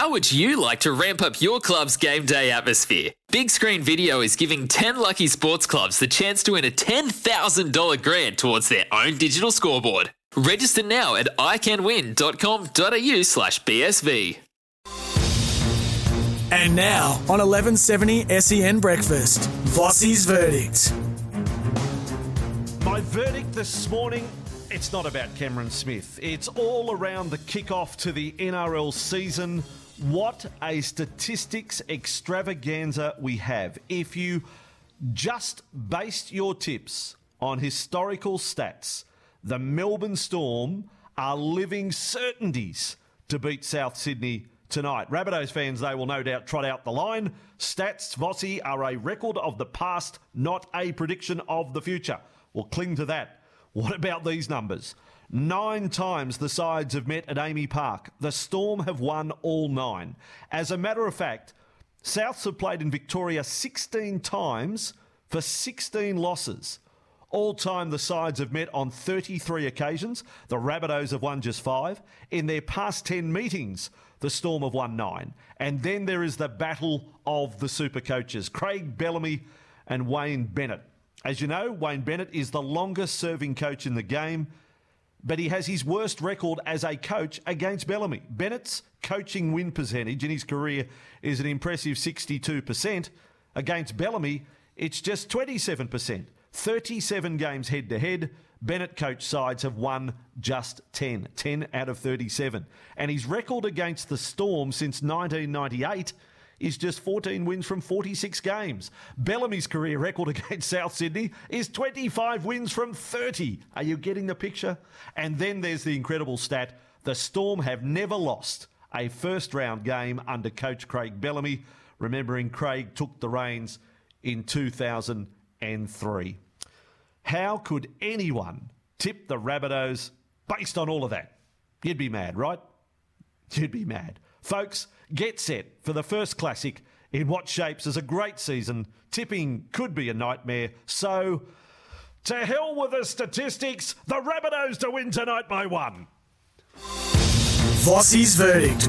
How would you like to ramp up your club's game day atmosphere? Big Screen Video is giving 10 lucky sports clubs the chance to win a $10,000 grant towards their own digital scoreboard. Register now at iCanWin.com.au slash BSV. And now on 1170 SEN Breakfast, Vossi's Verdict. My verdict this morning it's not about Cameron Smith. It's all around the kickoff to the NRL season. What a statistics extravaganza we have. If you just based your tips on historical stats, the Melbourne Storm are living certainties to beat South Sydney tonight. Rabbitohs fans, they will no doubt trot out the line. Stats, Vossi, are a record of the past, not a prediction of the future. We'll cling to that. What about these numbers? Nine times the sides have met at AAMI Park. The Storm have won all nine. As a matter of fact, Souths have played in Victoria 16 times for 16 losses. All time, the sides have met on 33 occasions. The Rabbitohs have won just five. In their past 10 meetings, the Storm have won nine. And then there is the battle of the super coaches Craig Bellamy and Wayne Bennett. As you know, Wayne Bennett is the longest serving coach in the game, but he has his worst record as a coach against Bellamy. Bennett's coaching win percentage in his career is an impressive 62%. Against Bellamy, it's just 27%. 37 games head to head. Bennett coach sides have won just 10, 10 out of 37. And his record against the Storm since 1998 is just 14 wins from 46 games. Bellamy's career record against South Sydney is 25 wins from 30. Are you getting the picture? And then there's the incredible stat the Storm have never lost a first round game under coach Craig Bellamy, remembering Craig took the reins in 2003. How could anyone tip the Rabbitohs based on all of that? You'd be mad, right? You'd be mad. Folks, get set for the first classic in what shapes as a great season. Tipping could be a nightmare, so to hell with the statistics. The Rabbitohs to win tonight by one. Vossi's Verdict.